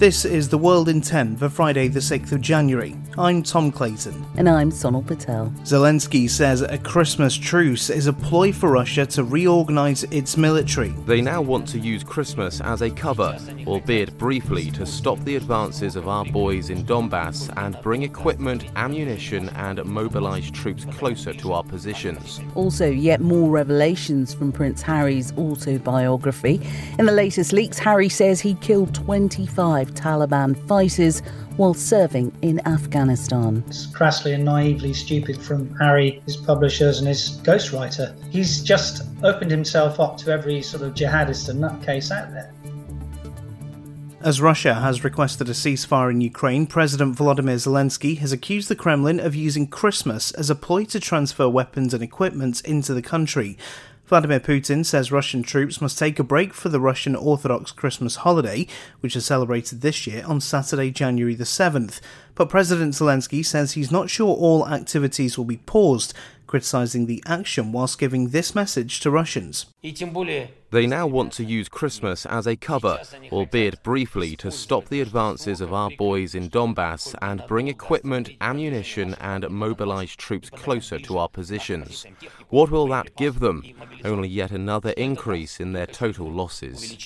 This is The World in 10 for Friday, the 6th of January. I'm Tom Clayton. And I'm Sonal Patel. Zelensky says a Christmas truce is a ploy for Russia to reorganize its military. They now want to use Christmas as a cover, albeit briefly, to stop the advances of our boys in Donbass and bring equipment, ammunition, and mobilize troops closer to our positions. Also, yet more revelations from Prince Harry's autobiography. In the latest leaks, Harry says he killed 25 Taliban fighters while serving in Afghanistan. It's crassly and naively stupid from Harry, his publishers, and his ghostwriter. He's just opened himself up to every sort of jihadist and nutcase out there. As Russia has requested a ceasefire in Ukraine, President Volodymyr Zelensky has accused the Kremlin of using Christmas as a ploy to transfer weapons and equipment into the country. Vladimir Putin says Russian troops must take a break for the Russian Orthodox Christmas holiday, which is celebrated this year on Saturday, January the 7th. But President Zelensky says he's not sure all activities will be paused criticising the action whilst giving this message to Russians. They now want to use Christmas as a cover, albeit briefly, to stop the advances of our boys in Donbass and bring equipment, ammunition, and mobilize troops closer to our positions. What will that give them? Only yet another increase in their total losses.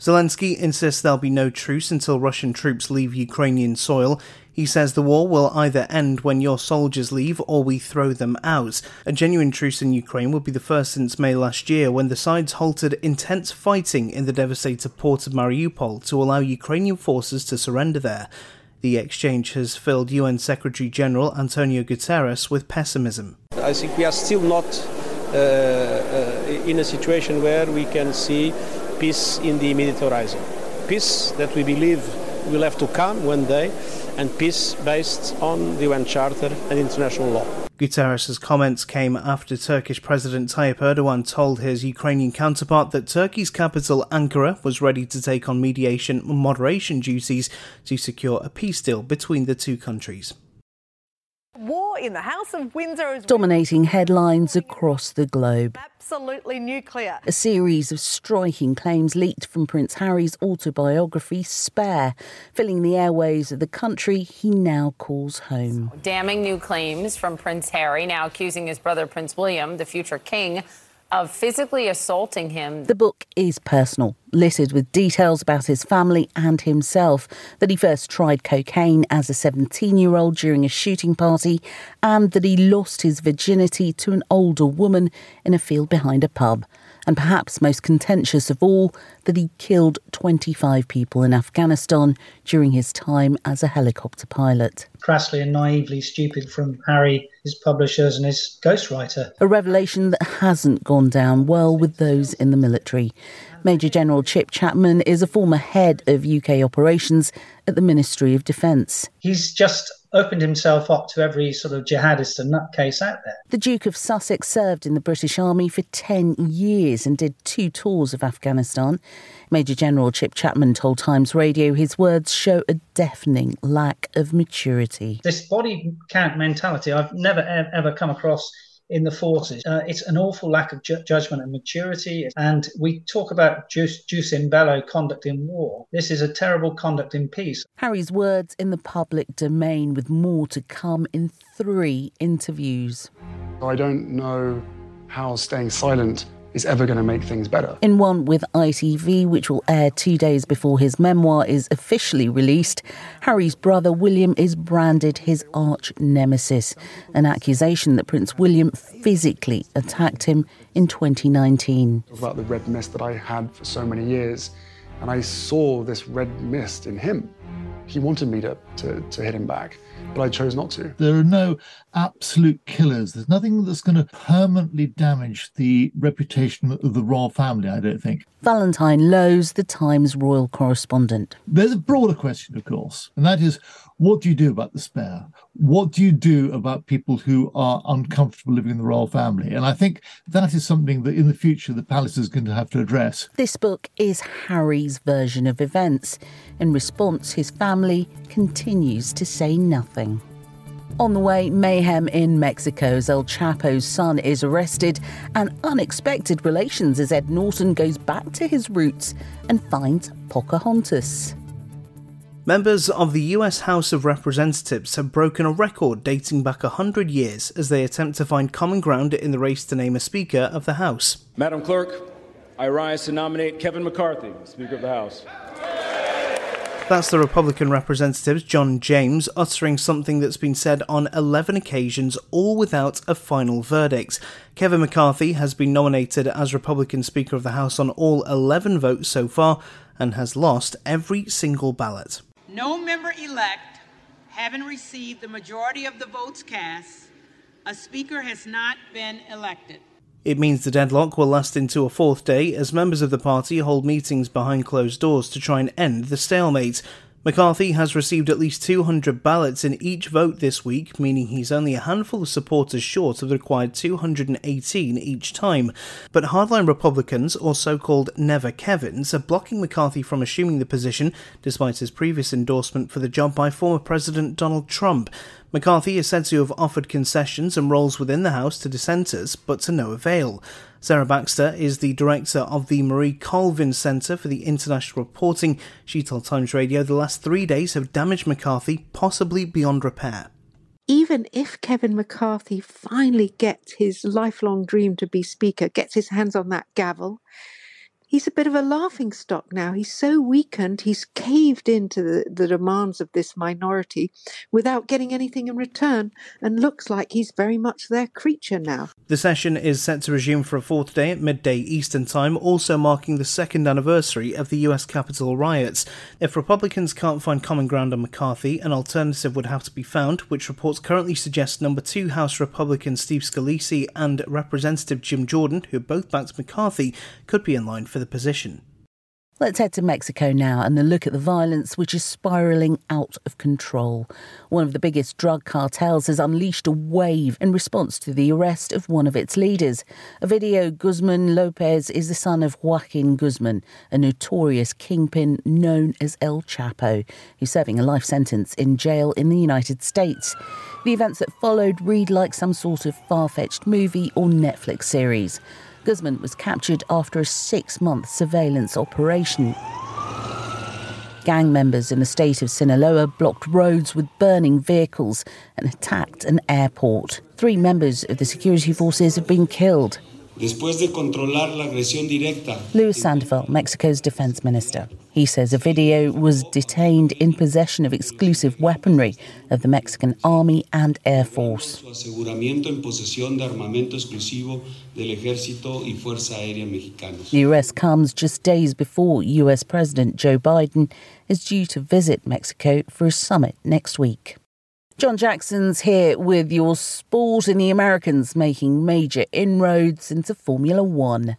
Zelensky insists there'll be no truce until Russian troops leave Ukrainian soil. He says the war will either end when your soldiers leave or we throw them out. A genuine truce in Ukraine would be the first since May last year when the sides halted intense fighting in the devastated port of Mariupol to allow Ukrainian forces to surrender there. The exchange has filled UN Secretary General Antonio Guterres with pessimism. I think we are still not uh, uh, in a situation where we can see peace in the immediate horizon. Peace that we believe will have to come one day and peace based on the UN Charter and international law. Guterres' comments came after Turkish President Tayyip Erdogan told his Ukrainian counterpart that Turkey's capital, Ankara, was ready to take on mediation and moderation duties to secure a peace deal between the two countries. War in the House of Windsor is dominating headlines across the globe. Absolutely nuclear. A series of striking claims leaked from Prince Harry's autobiography, Spare, filling the airways of the country he now calls home. Damning new claims from Prince Harry, now accusing his brother Prince William, the future king, of physically assaulting him. The book is personal, littered with details about his family and himself that he first tried cocaine as a 17 year old during a shooting party, and that he lost his virginity to an older woman in a field behind a pub and perhaps most contentious of all, that he killed 25 people in Afghanistan during his time as a helicopter pilot. Crassly and naively stupid from Harry, his publishers, and his ghostwriter. A revelation that hasn't gone down well with those in the military. Major General Chip Chapman is a former head of UK operations at the Ministry of Defence. He's just opened himself up to every sort of jihadist and nutcase out there. The Duke of Sussex served in the British Army for 10 years and did two tours of Afghanistan. Major General Chip Chapman told Times Radio his words show a deafening lack of maturity. This body count mentality I've never ever come across in the forces. Uh, it's an awful lack of ju- judgment and maturity. And we talk about jus, jus in bello, conduct in war. This is a terrible conduct in peace. Harry's words in the public domain, with more to come in three interviews. I don't know how staying silent is ever going to make things better. In one with ITV, which will air two days before his memoir is officially released, Harry's brother William is branded his arch nemesis, an accusation that Prince William physically attacked him in 2019. About the red mist that I had for so many years, and I saw this red mist in him. He wanted me to, to, to hit him back but I chose not to. There are no absolute killers. There's nothing that's going to permanently damage the reputation of the royal family, I don't think. Valentine Low, the Times royal correspondent. There's a broader question, of course, and that is what do you do about the spare? What do you do about people who are uncomfortable living in the royal family? And I think that is something that in the future the palace is going to have to address. This book is Harry's version of events. In response, his family continues to say nothing. On the way, mayhem in Mexico's El Chapo's son is arrested, and unexpected relations as Ed Norton goes back to his roots and finds Pocahontas. Members of the US House of Representatives have broken a record dating back 100 years as they attempt to find common ground in the race to name a Speaker of the House. Madam Clerk, I rise to nominate Kevin McCarthy, Speaker of the House. That's the Republican representatives, John James, uttering something that's been said on 11 occasions, all without a final verdict. Kevin McCarthy has been nominated as Republican Speaker of the House on all 11 votes so far and has lost every single ballot. No member elect having received the majority of the votes cast, a Speaker has not been elected. It means the deadlock will last into a fourth day as members of the party hold meetings behind closed doors to try and end the stalemate. McCarthy has received at least 200 ballots in each vote this week, meaning he's only a handful of supporters short of the required 218 each time. But hardline Republicans, or so called Never Kevins, are blocking McCarthy from assuming the position, despite his previous endorsement for the job by former President Donald Trump. McCarthy is said to have offered concessions and roles within the House to dissenters, but to no avail. Sarah Baxter is the director of the Marie Colvin Centre for the International Reporting. She told Times Radio the last three days have damaged McCarthy, possibly beyond repair. Even if Kevin McCarthy finally gets his lifelong dream to be Speaker, gets his hands on that gavel, he's a bit of a laughing stock now. He's so weakened, he's caved into the, the, demands of this minority without getting anything in return and looks like he's very much their creature now. The session is set to resume for a fourth day at midday Eastern Time, also marking the second anniversary of the US Capitol riots. If Republicans can't find common ground on McCarthy, an alternative would have to be found, which reports currently suggest number two House Republican Steve Scalise and Representative Jim Jordan, who both backed McCarthy, could be in line for for the position. Let's head to Mexico now and look at the violence which is spiralling out of control. One of the biggest drug cartels has unleashed a wave in response to the arrest of one of its leaders. Ovidio Guzman Lopez is the son of Joaquin Guzman, a notorious kingpin known as El Chapo, who's serving a life sentence in jail in the United States. The events that followed read like some sort of far fetched movie or Netflix series. Guzman was captured after a six month surveillance operation. Gang members in the state of Sinaloa blocked roads with burning vehicles and attacked an airport. Three members of the security forces have been killed. Después de controlar la agresión directa. Luis Sandoval, Mexico's defense minister. He says Ovidio was detained in possession of exclusive weaponry of the Mexican Army and Air Force. The arrest comes just days before US President Joe Biden is due to visit Mexico for a summit next week. John Jackson's here with your sport and the Americans making major inroads into Formula One.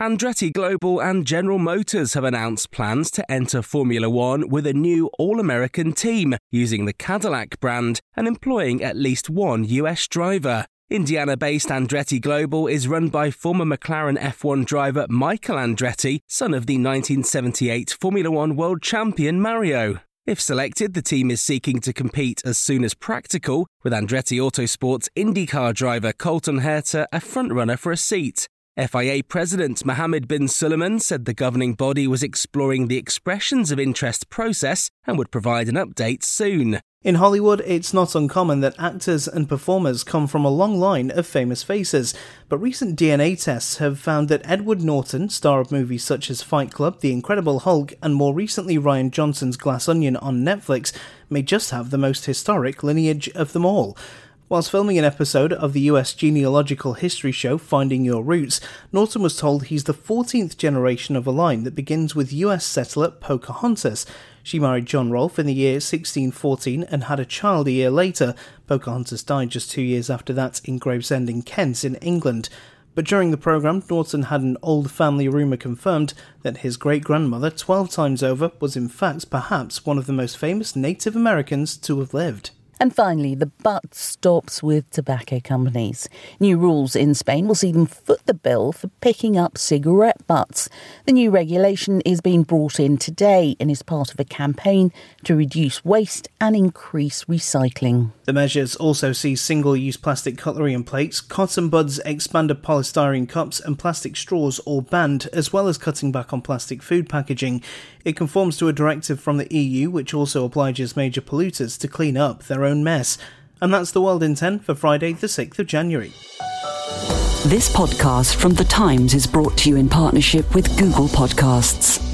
Andretti Global and General Motors have announced plans to enter Formula One with a new All American team using the Cadillac brand and employing at least one US driver. Indiana based Andretti Global is run by former McLaren F1 driver Michael Andretti, son of the 1978 Formula One world champion Mario. If selected, the team is seeking to compete as soon as practical, with Andretti Autosport's IndyCar driver Colton Herta a frontrunner for a seat. FIA President Mohammed Ben Sulayem said the governing body was exploring the expressions of interest process and would provide an update soon. In Hollywood, it's not uncommon that actors and performers come from a long line of famous faces, but recent DNA tests have found that Edward Norton, star of movies such as Fight Club, The Incredible Hulk, and more recently Rian Johnson's Glass Onion on Netflix, may just have the most historic lineage of them all. Whilst filming an episode of the US genealogical history show Finding Your Roots, Norton was told he's the 14th generation of a line that begins with US settler Pocahontas, she married John Rolfe in the year 1614 and had a child a year later. Pocahontas died just two years after that in Gravesend in Kent, in England. But during the programme, Norton had an old family rumour confirmed that his great grandmother, 12 times over, was in fact perhaps one of the most famous Native Americans to have lived. And finally, the butt stops with tobacco companies. New rules in Spain will see them foot the bill for picking up cigarette butts. The new regulation is being brought in today and is part of a campaign to reduce waste and increase recycling. The measures also see single use plastic cutlery and plates, cotton buds, expanded polystyrene cups, and plastic straws all banned, as well as cutting back on plastic food packaging. It conforms to a directive from the EU, which also obliges major polluters to clean up own mess. And that's the world in 10 for Friday, the 6th of January. This podcast from The Times is brought to you in partnership with Google Podcasts.